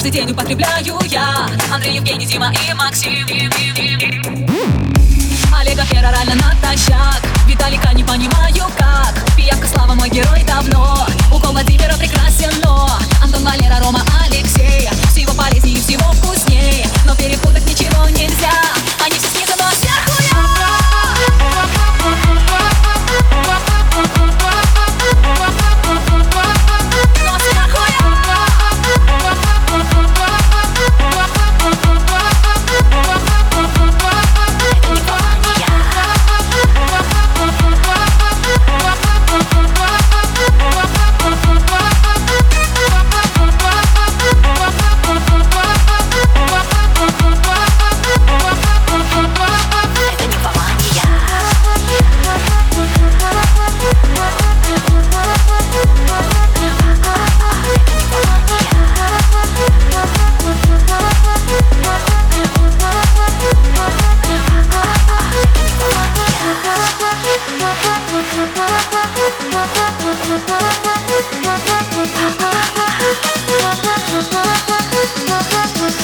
каждый день употребляю я. Андрей, Евгений, Дима и Максим. Олега Феррарально натощак